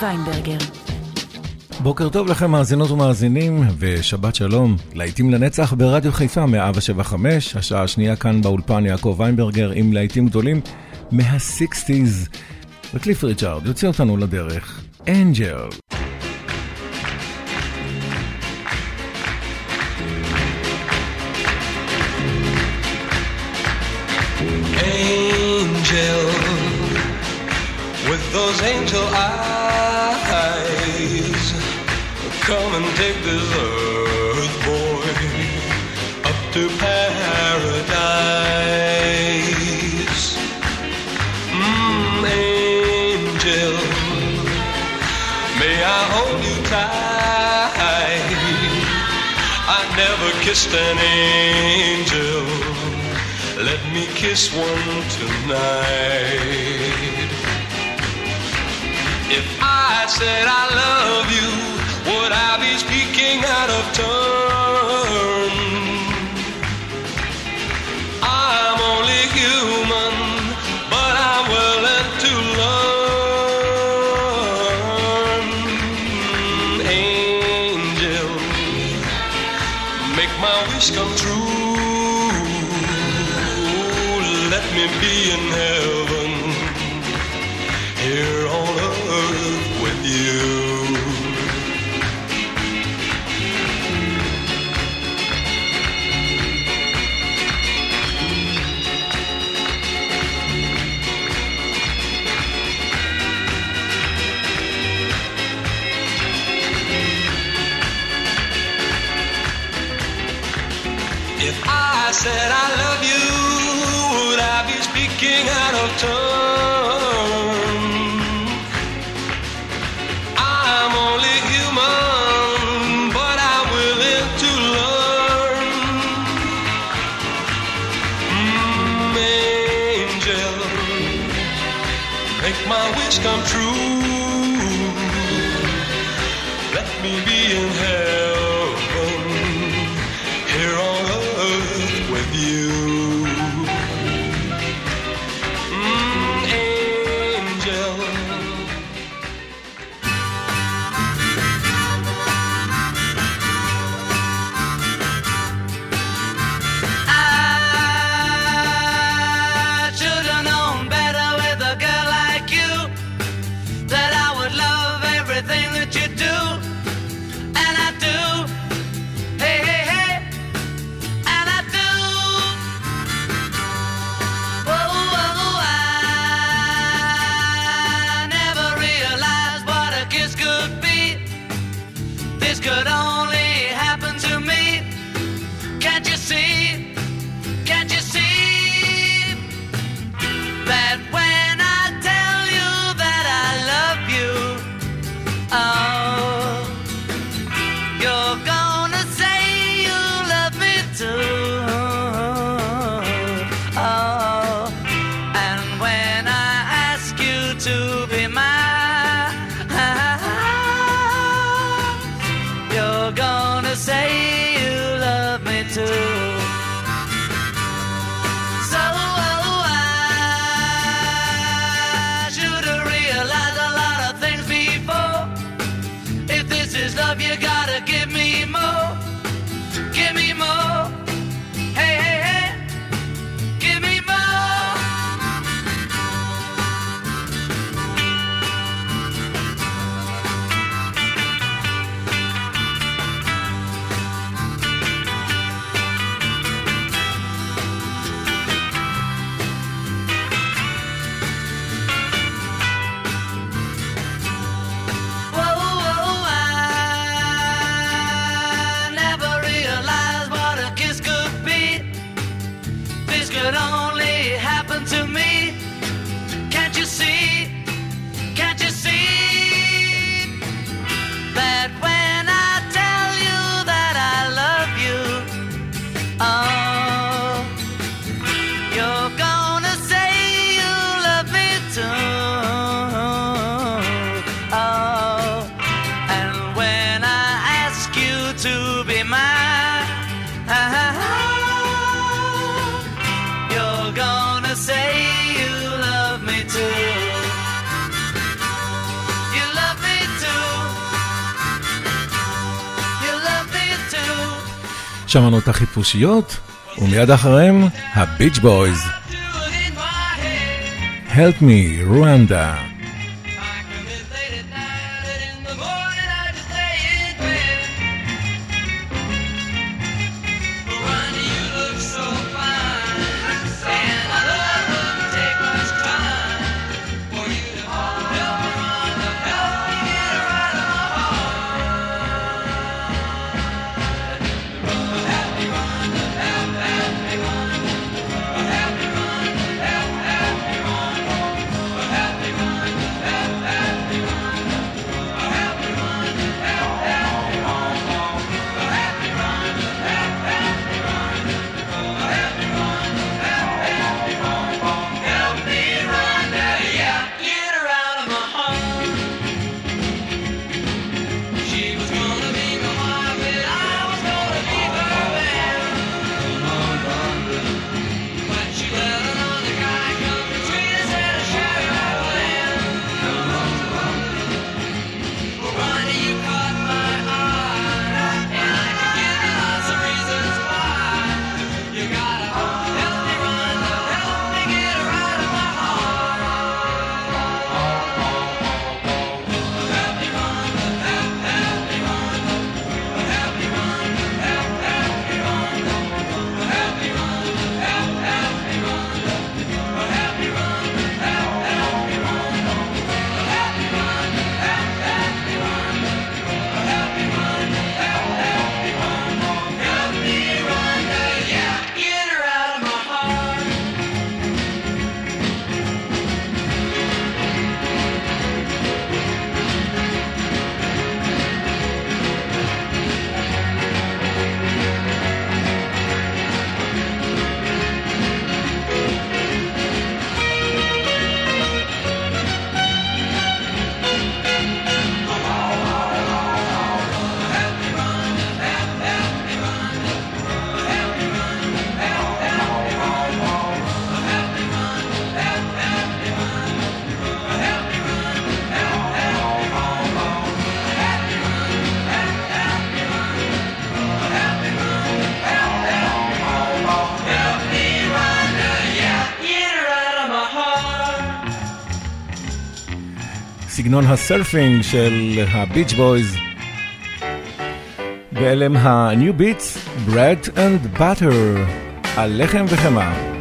ויינברגר. בוקר טוב לכם מאזינות ומאזינים, ושבת שלום. להיטים לנצח ברדיו חיפה 175, השעה השנייה כאן באולפן יעקב ויינברגר עם להיטים גדולים מה-60's. וקליף ריצ'ארד יוצא אותנו לדרך. אנג'ל. those angel eyes. Come and take this earth boy up to paradise. Mmm, angel, may I hold you tight? I never kissed an angel. Let me kiss one tonight. If I said I love you, would I be speaking out of turn? Come true. שמענו את החיפושיות, ומיד אחריהם הביץ' בויז. Help me, רואנדה. בסגנון הסרפינג של הביץ' בויז. ואלה הם ה-New Beats, Bread and Butter, על לחם וחמאה.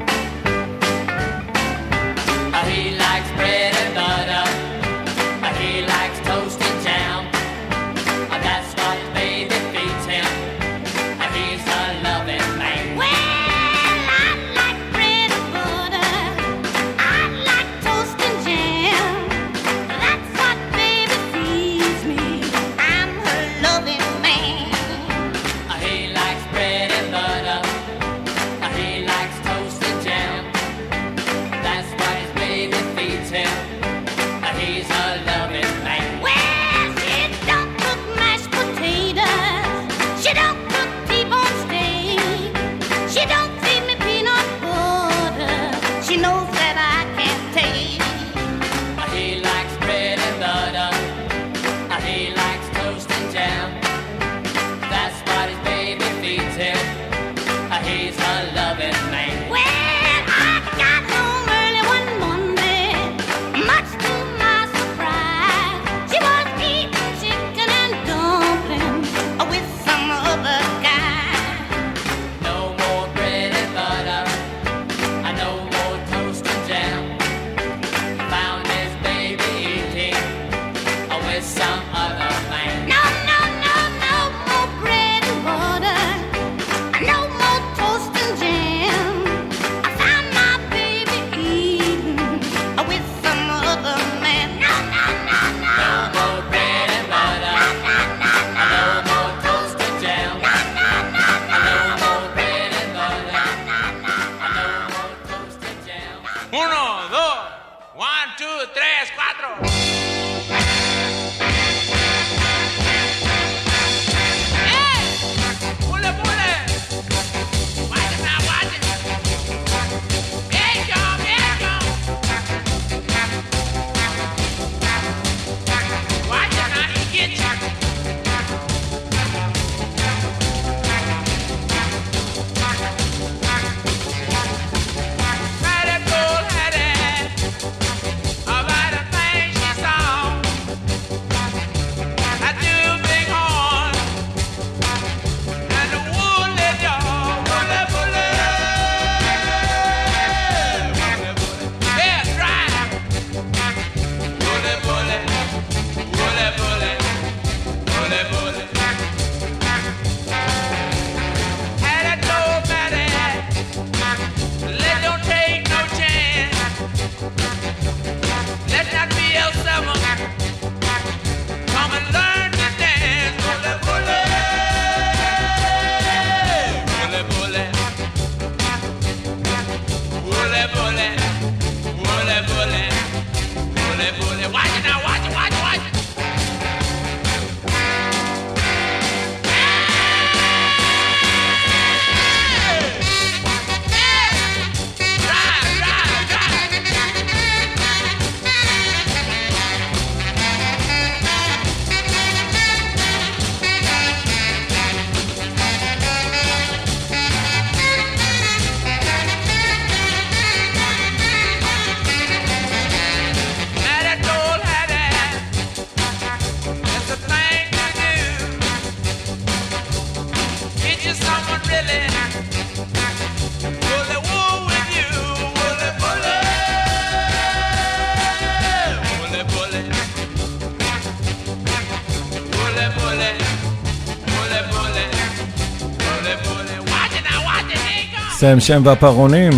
סם שם והפרעונים,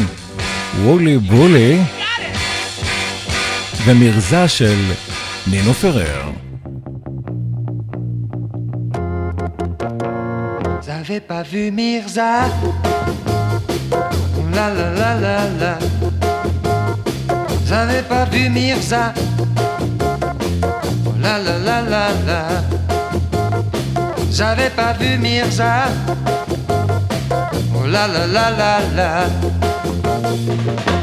וולי בולי, ומרזה של נינו פרר. J'avais pas vu Mirza. La la la la la. J'avais pas vu Mirza. La la la la la. J'avais pas vu Mirza la la la la la.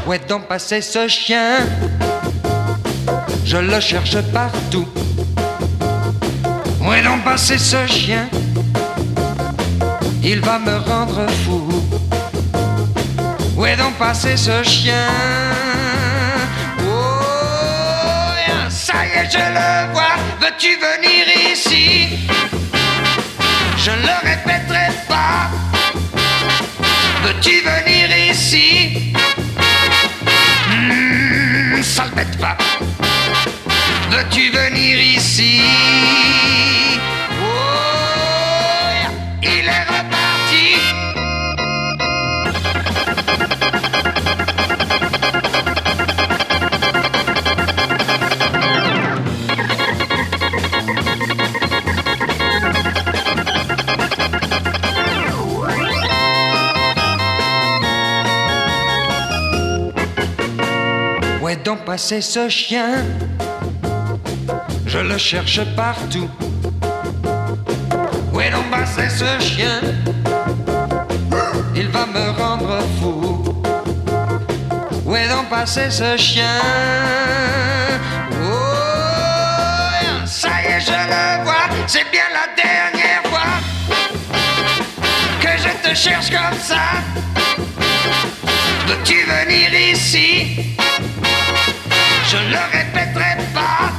Où est donc passé ce chien? Je le cherche partout. Où est donc passé ce chien? Il va me rendre fou. Où est donc passé ce chien? Oh, ça y est, je le vois. Veux-tu venir ici? Je le répéterai. Venir ici mmh, Ça le bête pas. Veux-tu venir ici? Passé ce chien? Je le cherche partout. Où est donc passé ce chien? Il va me rendre fou. Où est donc passé ce chien? Oh, ça y est, je le vois. C'est bien la dernière fois que je te cherche comme ça. Veux-tu venir ici? je ne le répéterai pas.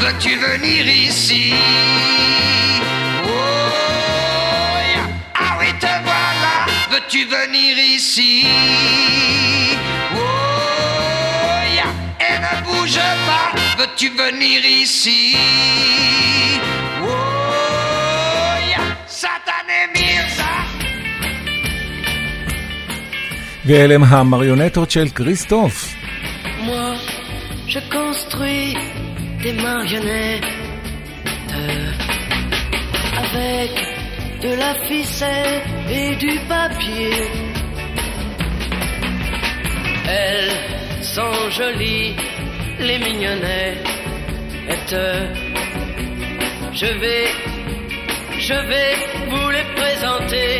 Veux-tu venir ici oh, Ah oui, te voilà. Veux-tu venir ici oh, Et ne bouge pas. Veux-tu venir ici oh, Satané Mirza. ואלה הם המריונטות של כריסטוף. Marionnettes avec de la ficelle et du papier. Elles sont jolies, les mignonnettes. Je vais, je vais vous les présenter.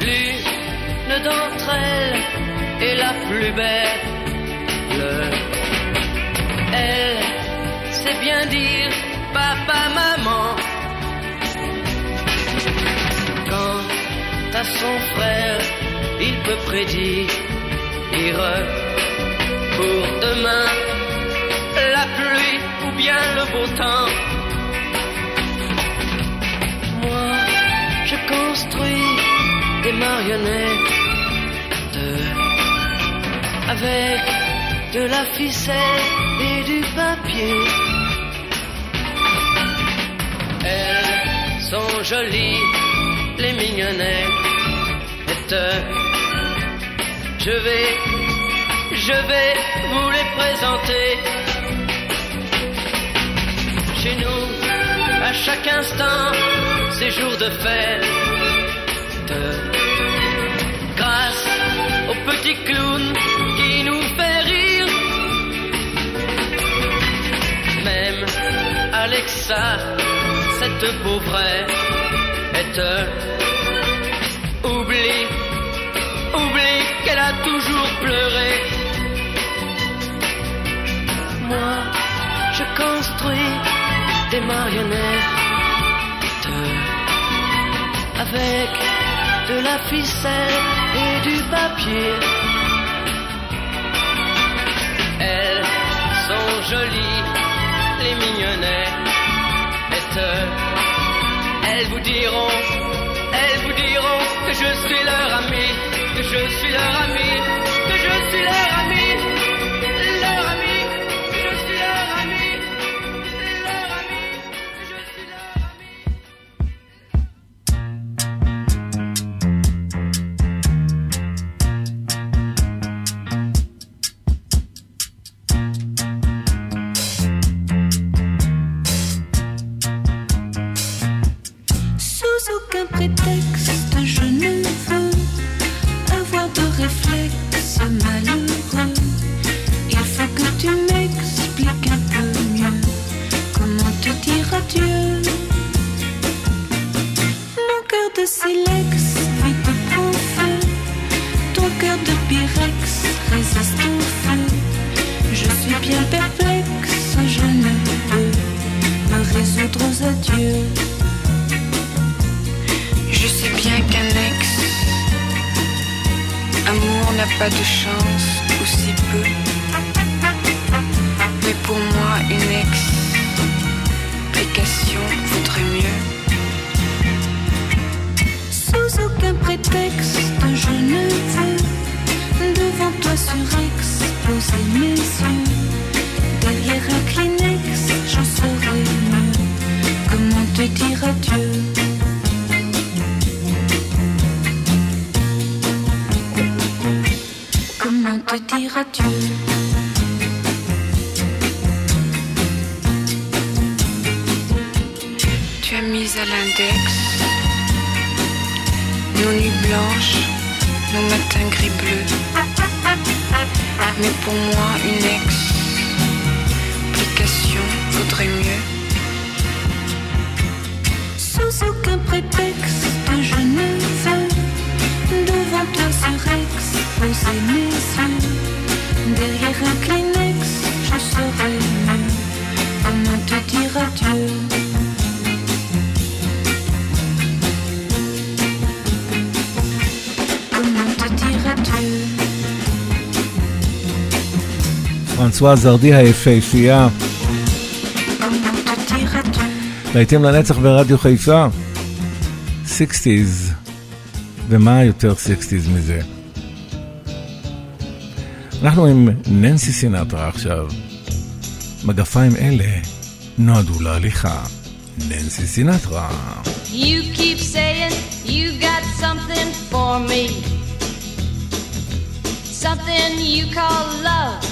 L'une d'entre elles est la plus belle elle sait bien dire papa, maman. Quant à son frère, il peut prédire pour demain la pluie ou bien le beau temps. Moi, je construis des marionnettes avec de la ficelle et du papier. Elles sont jolies, les mignonnettes. Je vais, je vais vous les présenter. Chez nous, à chaque instant, c'est jour de fête. Grâce au petit clown qui nous Alexa, cette pauvre est oublie, oublie qu'elle a toujours pleuré. Moi, je construis des marionnettes avec de la ficelle et du papier. Elles sont jolies les mignonnettes. Elles vous diront, elles vous diront que je suis leur ami, que je suis leur ami, que je suis leur ami? Moi, une explication vaudrait mieux. Sous aucun prétexte, je ne veux devant toi surexposer mes yeux. Derrière un Kleenex, je saurais mieux comment te dire adieu. פרנסואה זרדי היפהפייה? להיטים לנצח ברדיו חיפה. 60's, ומה יותר 60's מזה? אנחנו עם ננסי סינטרה עכשיו. מגפיים אלה נועדו להליכה. ננסי סינטרה. You keep saying you got something for me. Something you call love,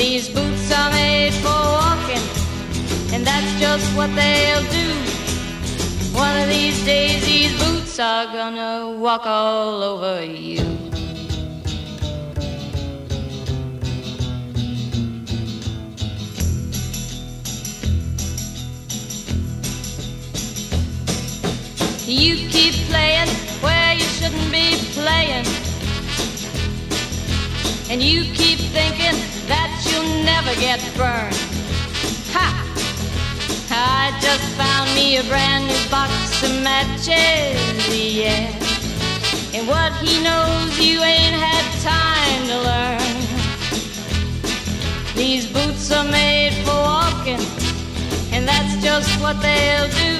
These boots are made for walking, and that's just what they'll do. One of these days, these boots are gonna walk all over you. You keep playing where you shouldn't be playing. And you keep thinking that you'll never get burned. Ha! I just found me a brand new box of matches, yeah. And what he knows you ain't had time to learn. These boots are made for walking, and that's just what they'll do.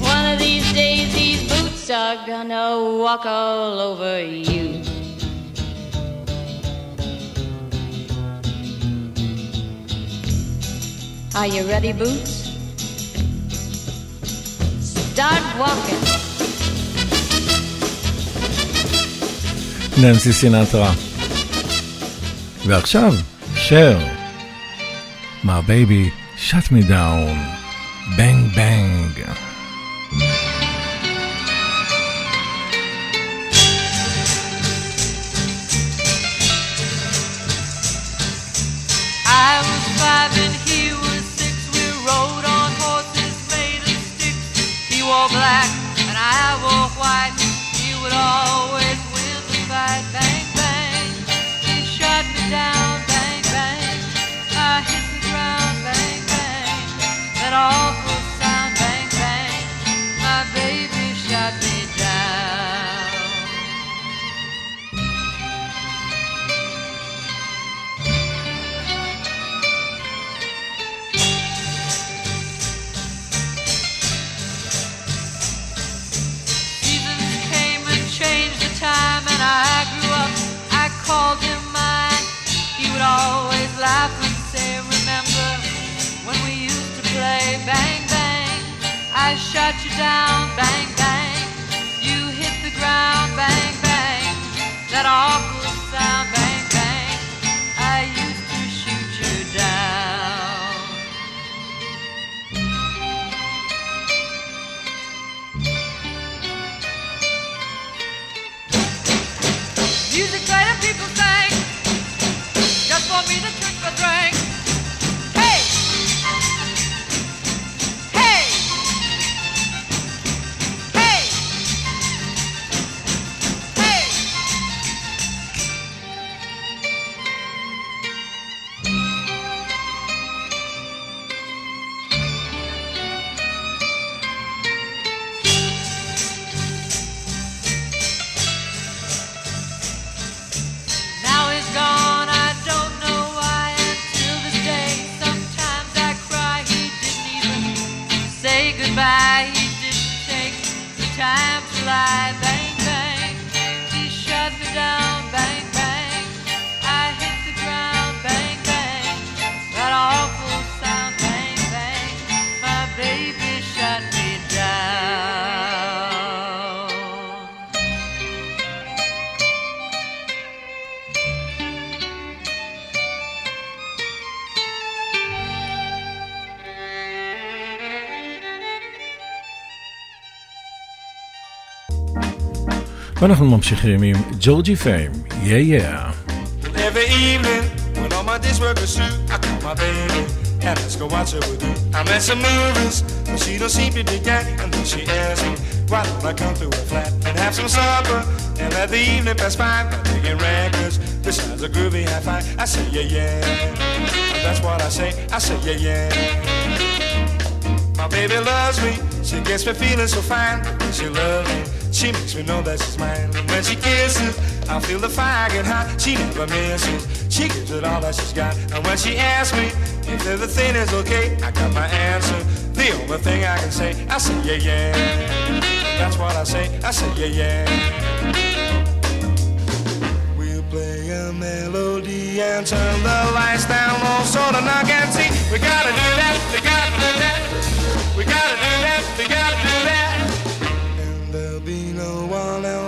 One of these days, these boots are gonna walk all over you. Are you ready, Boots? Start walking. ננסי סינטרה. ועכשיו, שר. My baby shut me down. בנג בנג. I was five and he was six. We rode on horses made of sticks. He wore black and I wore white. He would always laugh and say, remember when we used to play bang bang? I shot you down, bang bang. You hit the ground, bang bang. That awful. ואנחנו ממשיכים עם ג'ורג'י פיים, יא יא. Every evening, when all my days work is through, I call my baby and ask her what's up with you. I'm at some movies, but she don't seem to dig that. And then she asks me, why don't I come to her flat and have some supper? And let the evening pass by, picking records. This sounds a groovy high five. I say, yeah, yeah. And that's what I say. I say, yeah, yeah. My baby loves me, she gets me feeling so fine. She loves me, she makes me know that she's mine. When she kisses, I feel the fire get hot. She never misses, she gives it all that she's got. And when she asks me if everything is okay, I got my answer. The only thing I can say, I say yeah yeah. That's what I say, I say yeah yeah. We'll play a melody and turn the lights down low so the knock and see. We gotta do that, we gotta do that.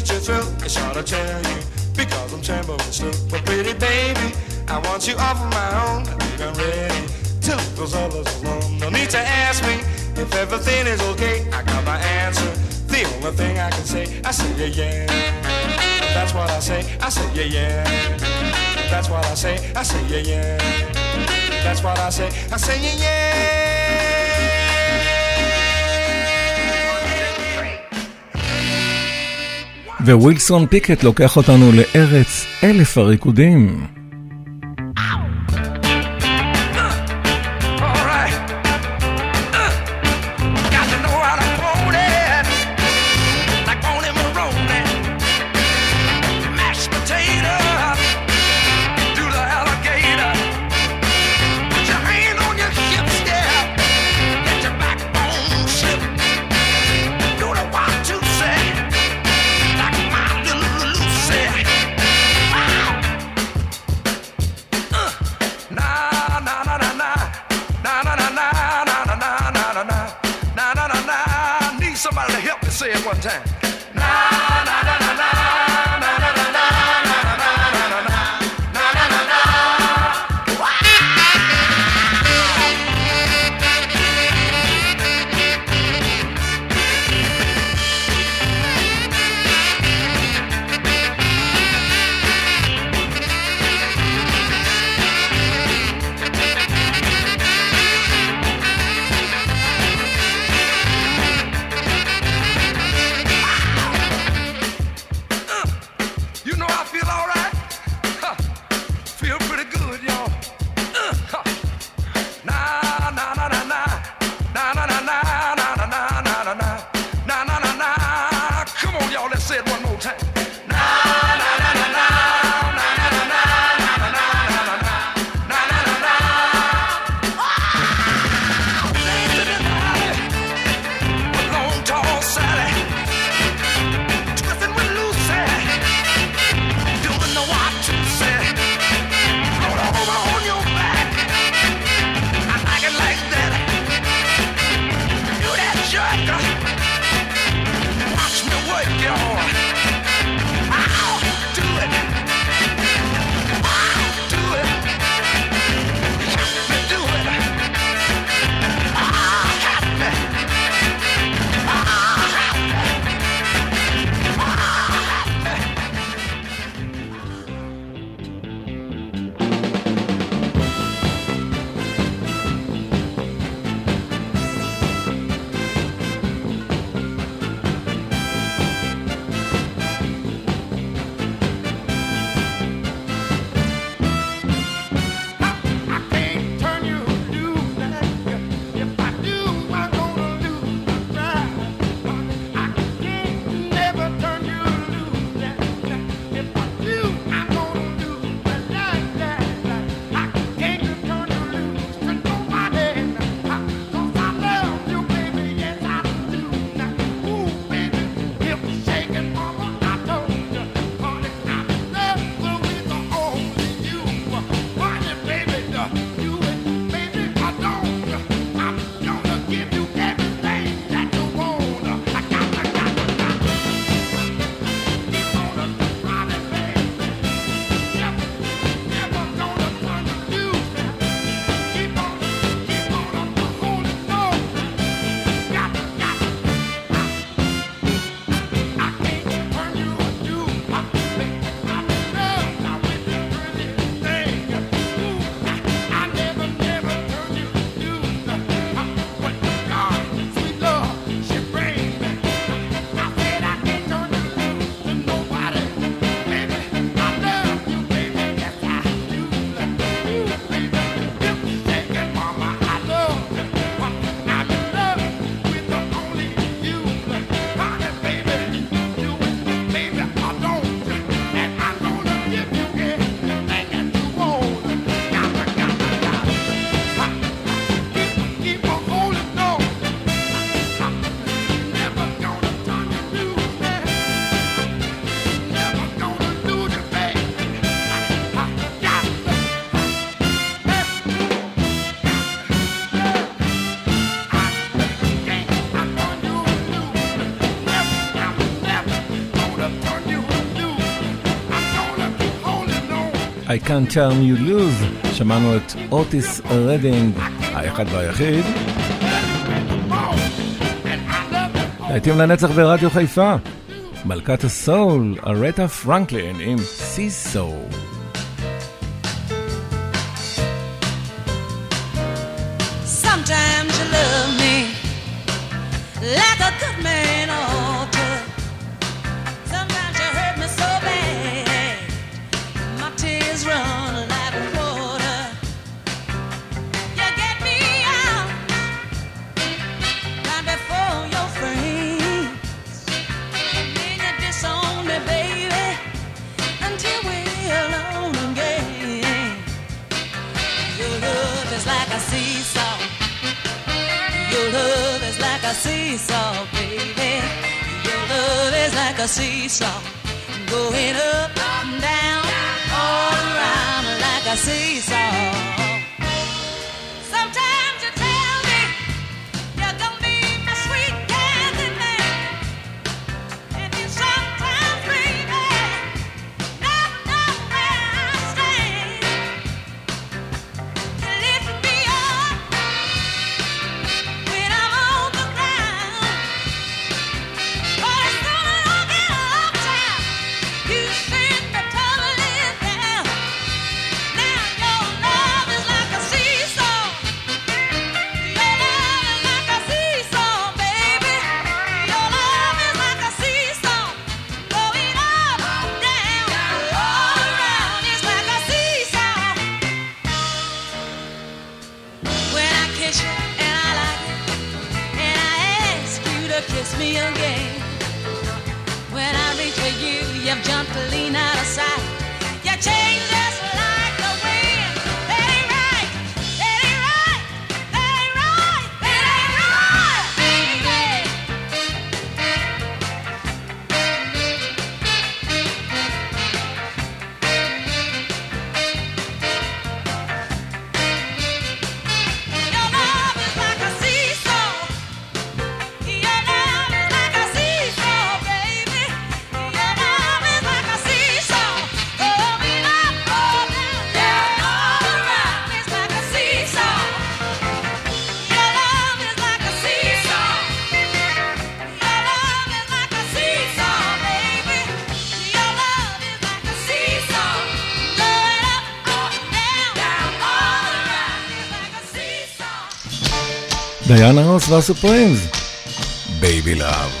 such a thrill. It's hard to tell you because I'm trembling slow. But pretty baby, I want you all for my own. I think I'm ready to leave those others alone. No need to ask me if everything is okay. I got my answer. The only thing I can say, I say yeah yeah. That's what I say. I say yeah yeah. That's what I say. I say yeah yeah. That's what I say. I say yeah yeah. ווילסון פיקט לוקח אותנו לארץ אלף הריקודים. I can't turn you lose, שמענו את אוטיס רדינג, האחד והיחיד. להיטים לנצח ברדיו חיפה, מלכת הסול, ארטה פרנקלין עם סי סול. דיין הרוס ועשו פרינס. בייבי לאב.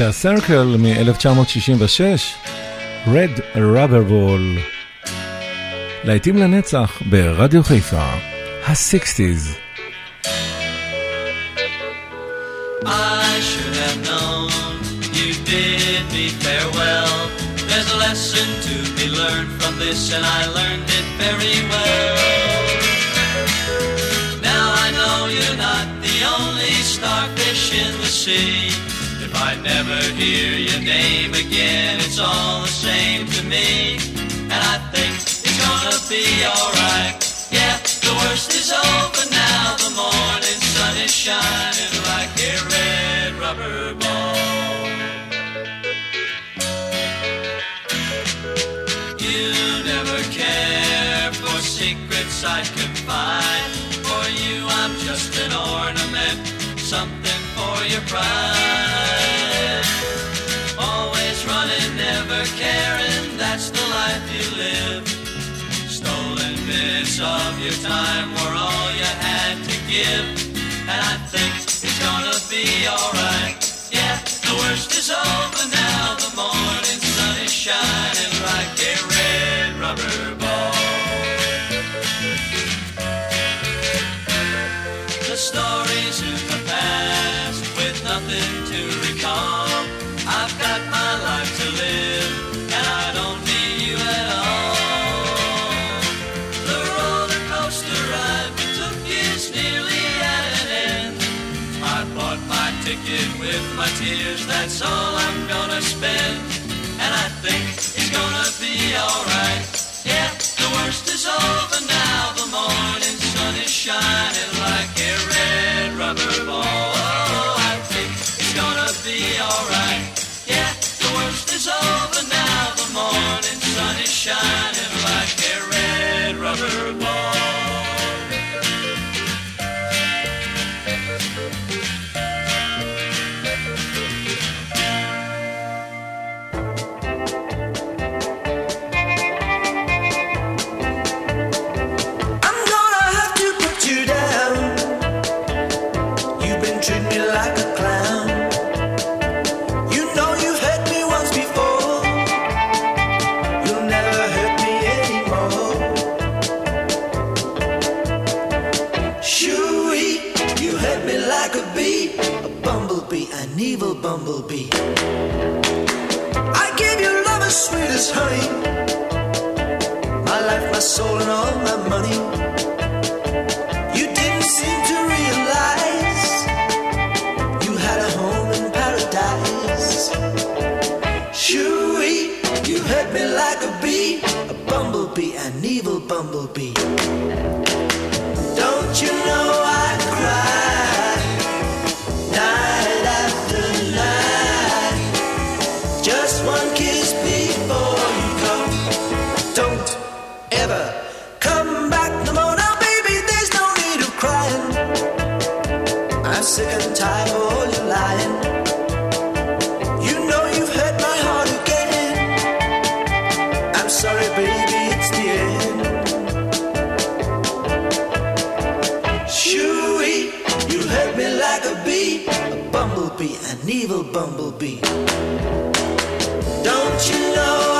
The Circle מ-1966, Red Rubber Ball. להיטים לנצח ברדיו חיפה, ה-60's. I starfish in the sea. might never hear your name again. It's all the same to me, and I think it's gonna be alright. Yeah, the worst is over now. The morning sun is shining like a red rubber ball. You never care for secrets I confide. For you, I'm just an ornament, something for your pride. of your time were all you had to give. And I think it's gonna be alright. Morning sun is shining like a red rubber ball. Oh, I think it's gonna be alright. Yeah, the worst is over now. The morning sun is shining all my money. You didn't seem to realize you had a home in paradise. You hurt me like a bee, a bumblebee, an evil bumblebee. Bumblebee. Don't you know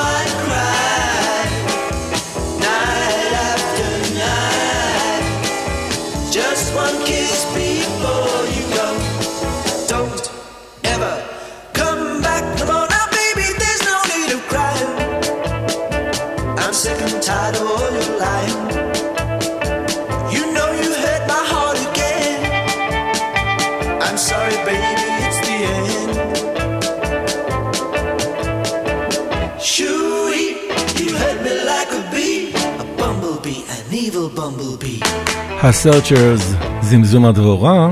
הסרצ'רס, זמזום הדבורה,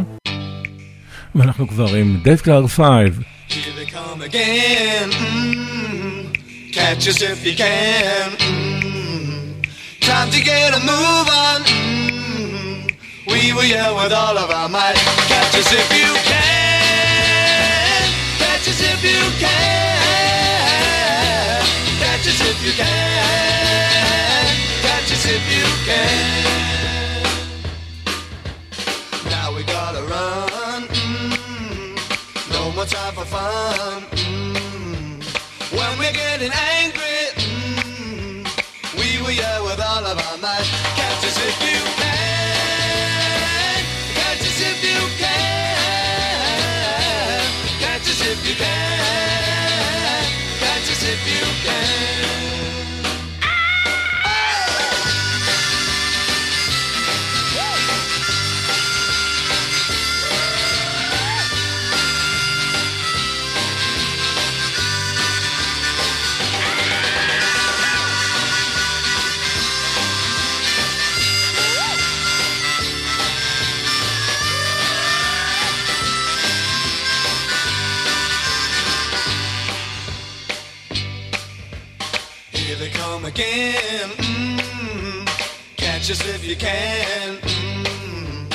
ואנחנו כבר עם דייב קלאר 5. Here they come again. mm Catch us if you can. mm Time to get a move on. mm We will yell with all of our might. Catch us if you can. Catch us if you can. Catch us if you can. Catch us if you can. Time for fun. mm When we're getting angry, mm we will yell with all of our might. this if you can. Mm-hmm.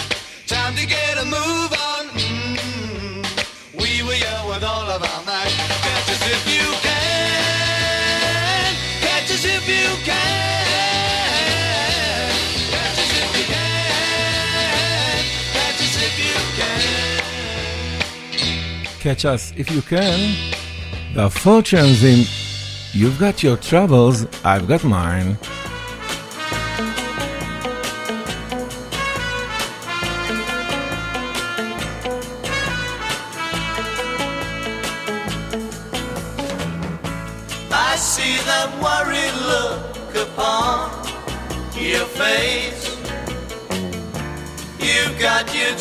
Time to get a move on. Mm-hmm. We were young with all of our might. Catch us if you can. Catch us if you can. Catch us if you can. Catch us if you can. Catch us if you can. The fortunes in You've Got Your Troubles, I've Got Mine.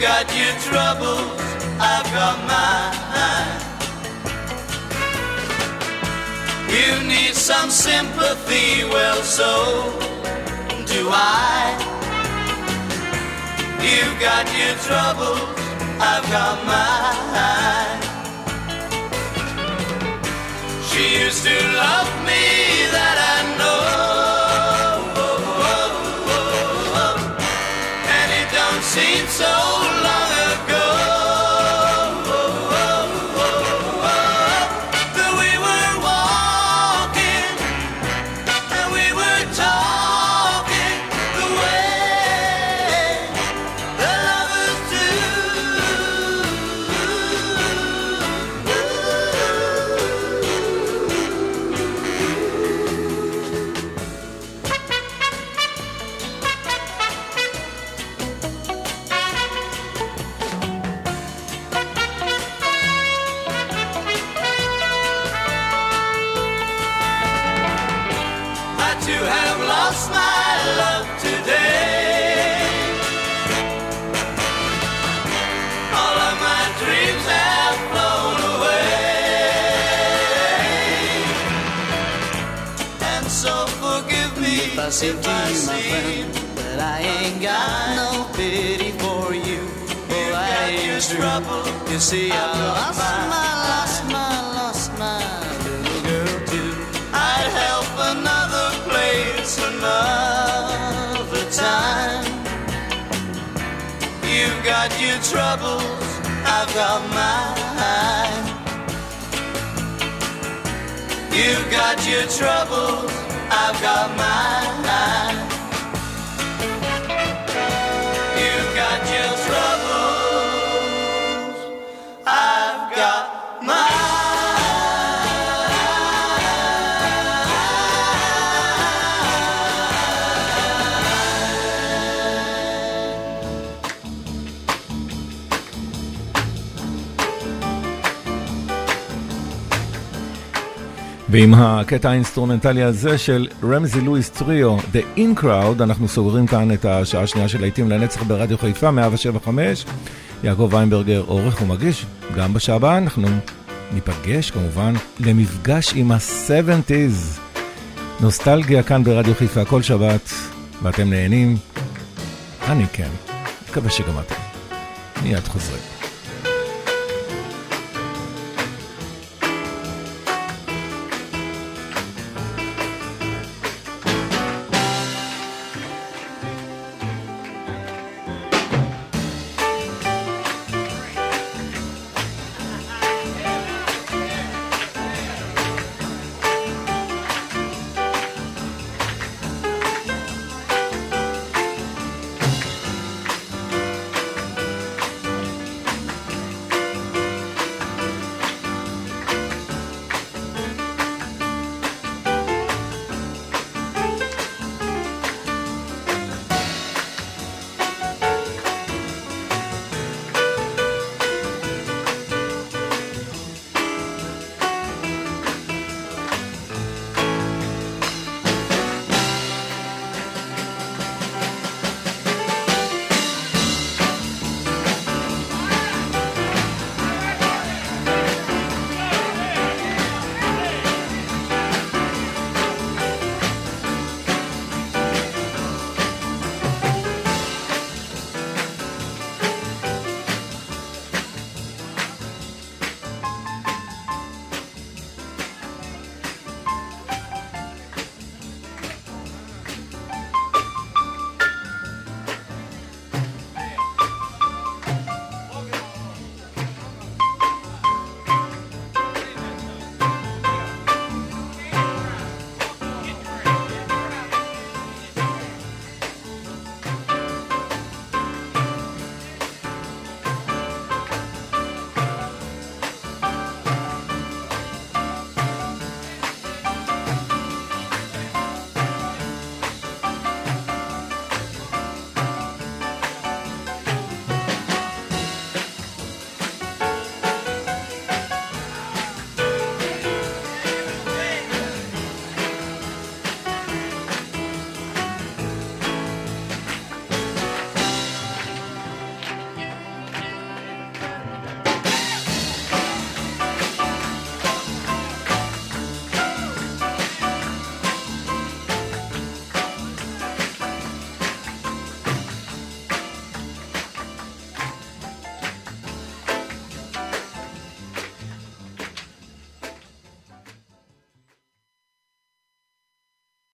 Got your troubles, I've got mine. You need some sympathy, well, so do I. You've got your troubles, I've got mine. She used to love me, that I know. And it don't seem so ועם הקטע האינסטרומנטלי הזה של רמזי לואיס טריו, The In Crowd, אנחנו סוגרים כאן את השעה השנייה של להיטים לנצח ברדיו חיפה, 175. יעקב ויינברגר עורך ומגיש, גם בשעה הבאה אנחנו ניפגש כמובן למפגש עם ה-70's. נוסטלגיה כאן ברדיו חיפה כל שבת, ואתם נהנים? אני כן, מקווה שגם אתם. מיד חוזרים.